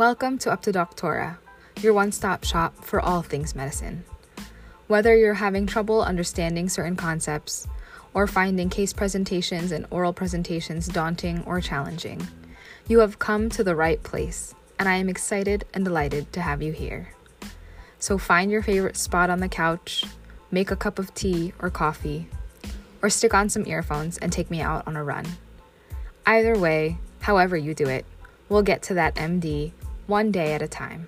Welcome to Up to Doctora, your one stop shop for all things medicine. Whether you're having trouble understanding certain concepts or finding case presentations and oral presentations daunting or challenging, you have come to the right place, and I am excited and delighted to have you here. So find your favorite spot on the couch, make a cup of tea or coffee, or stick on some earphones and take me out on a run. Either way, however you do it, we'll get to that MD one day at a time.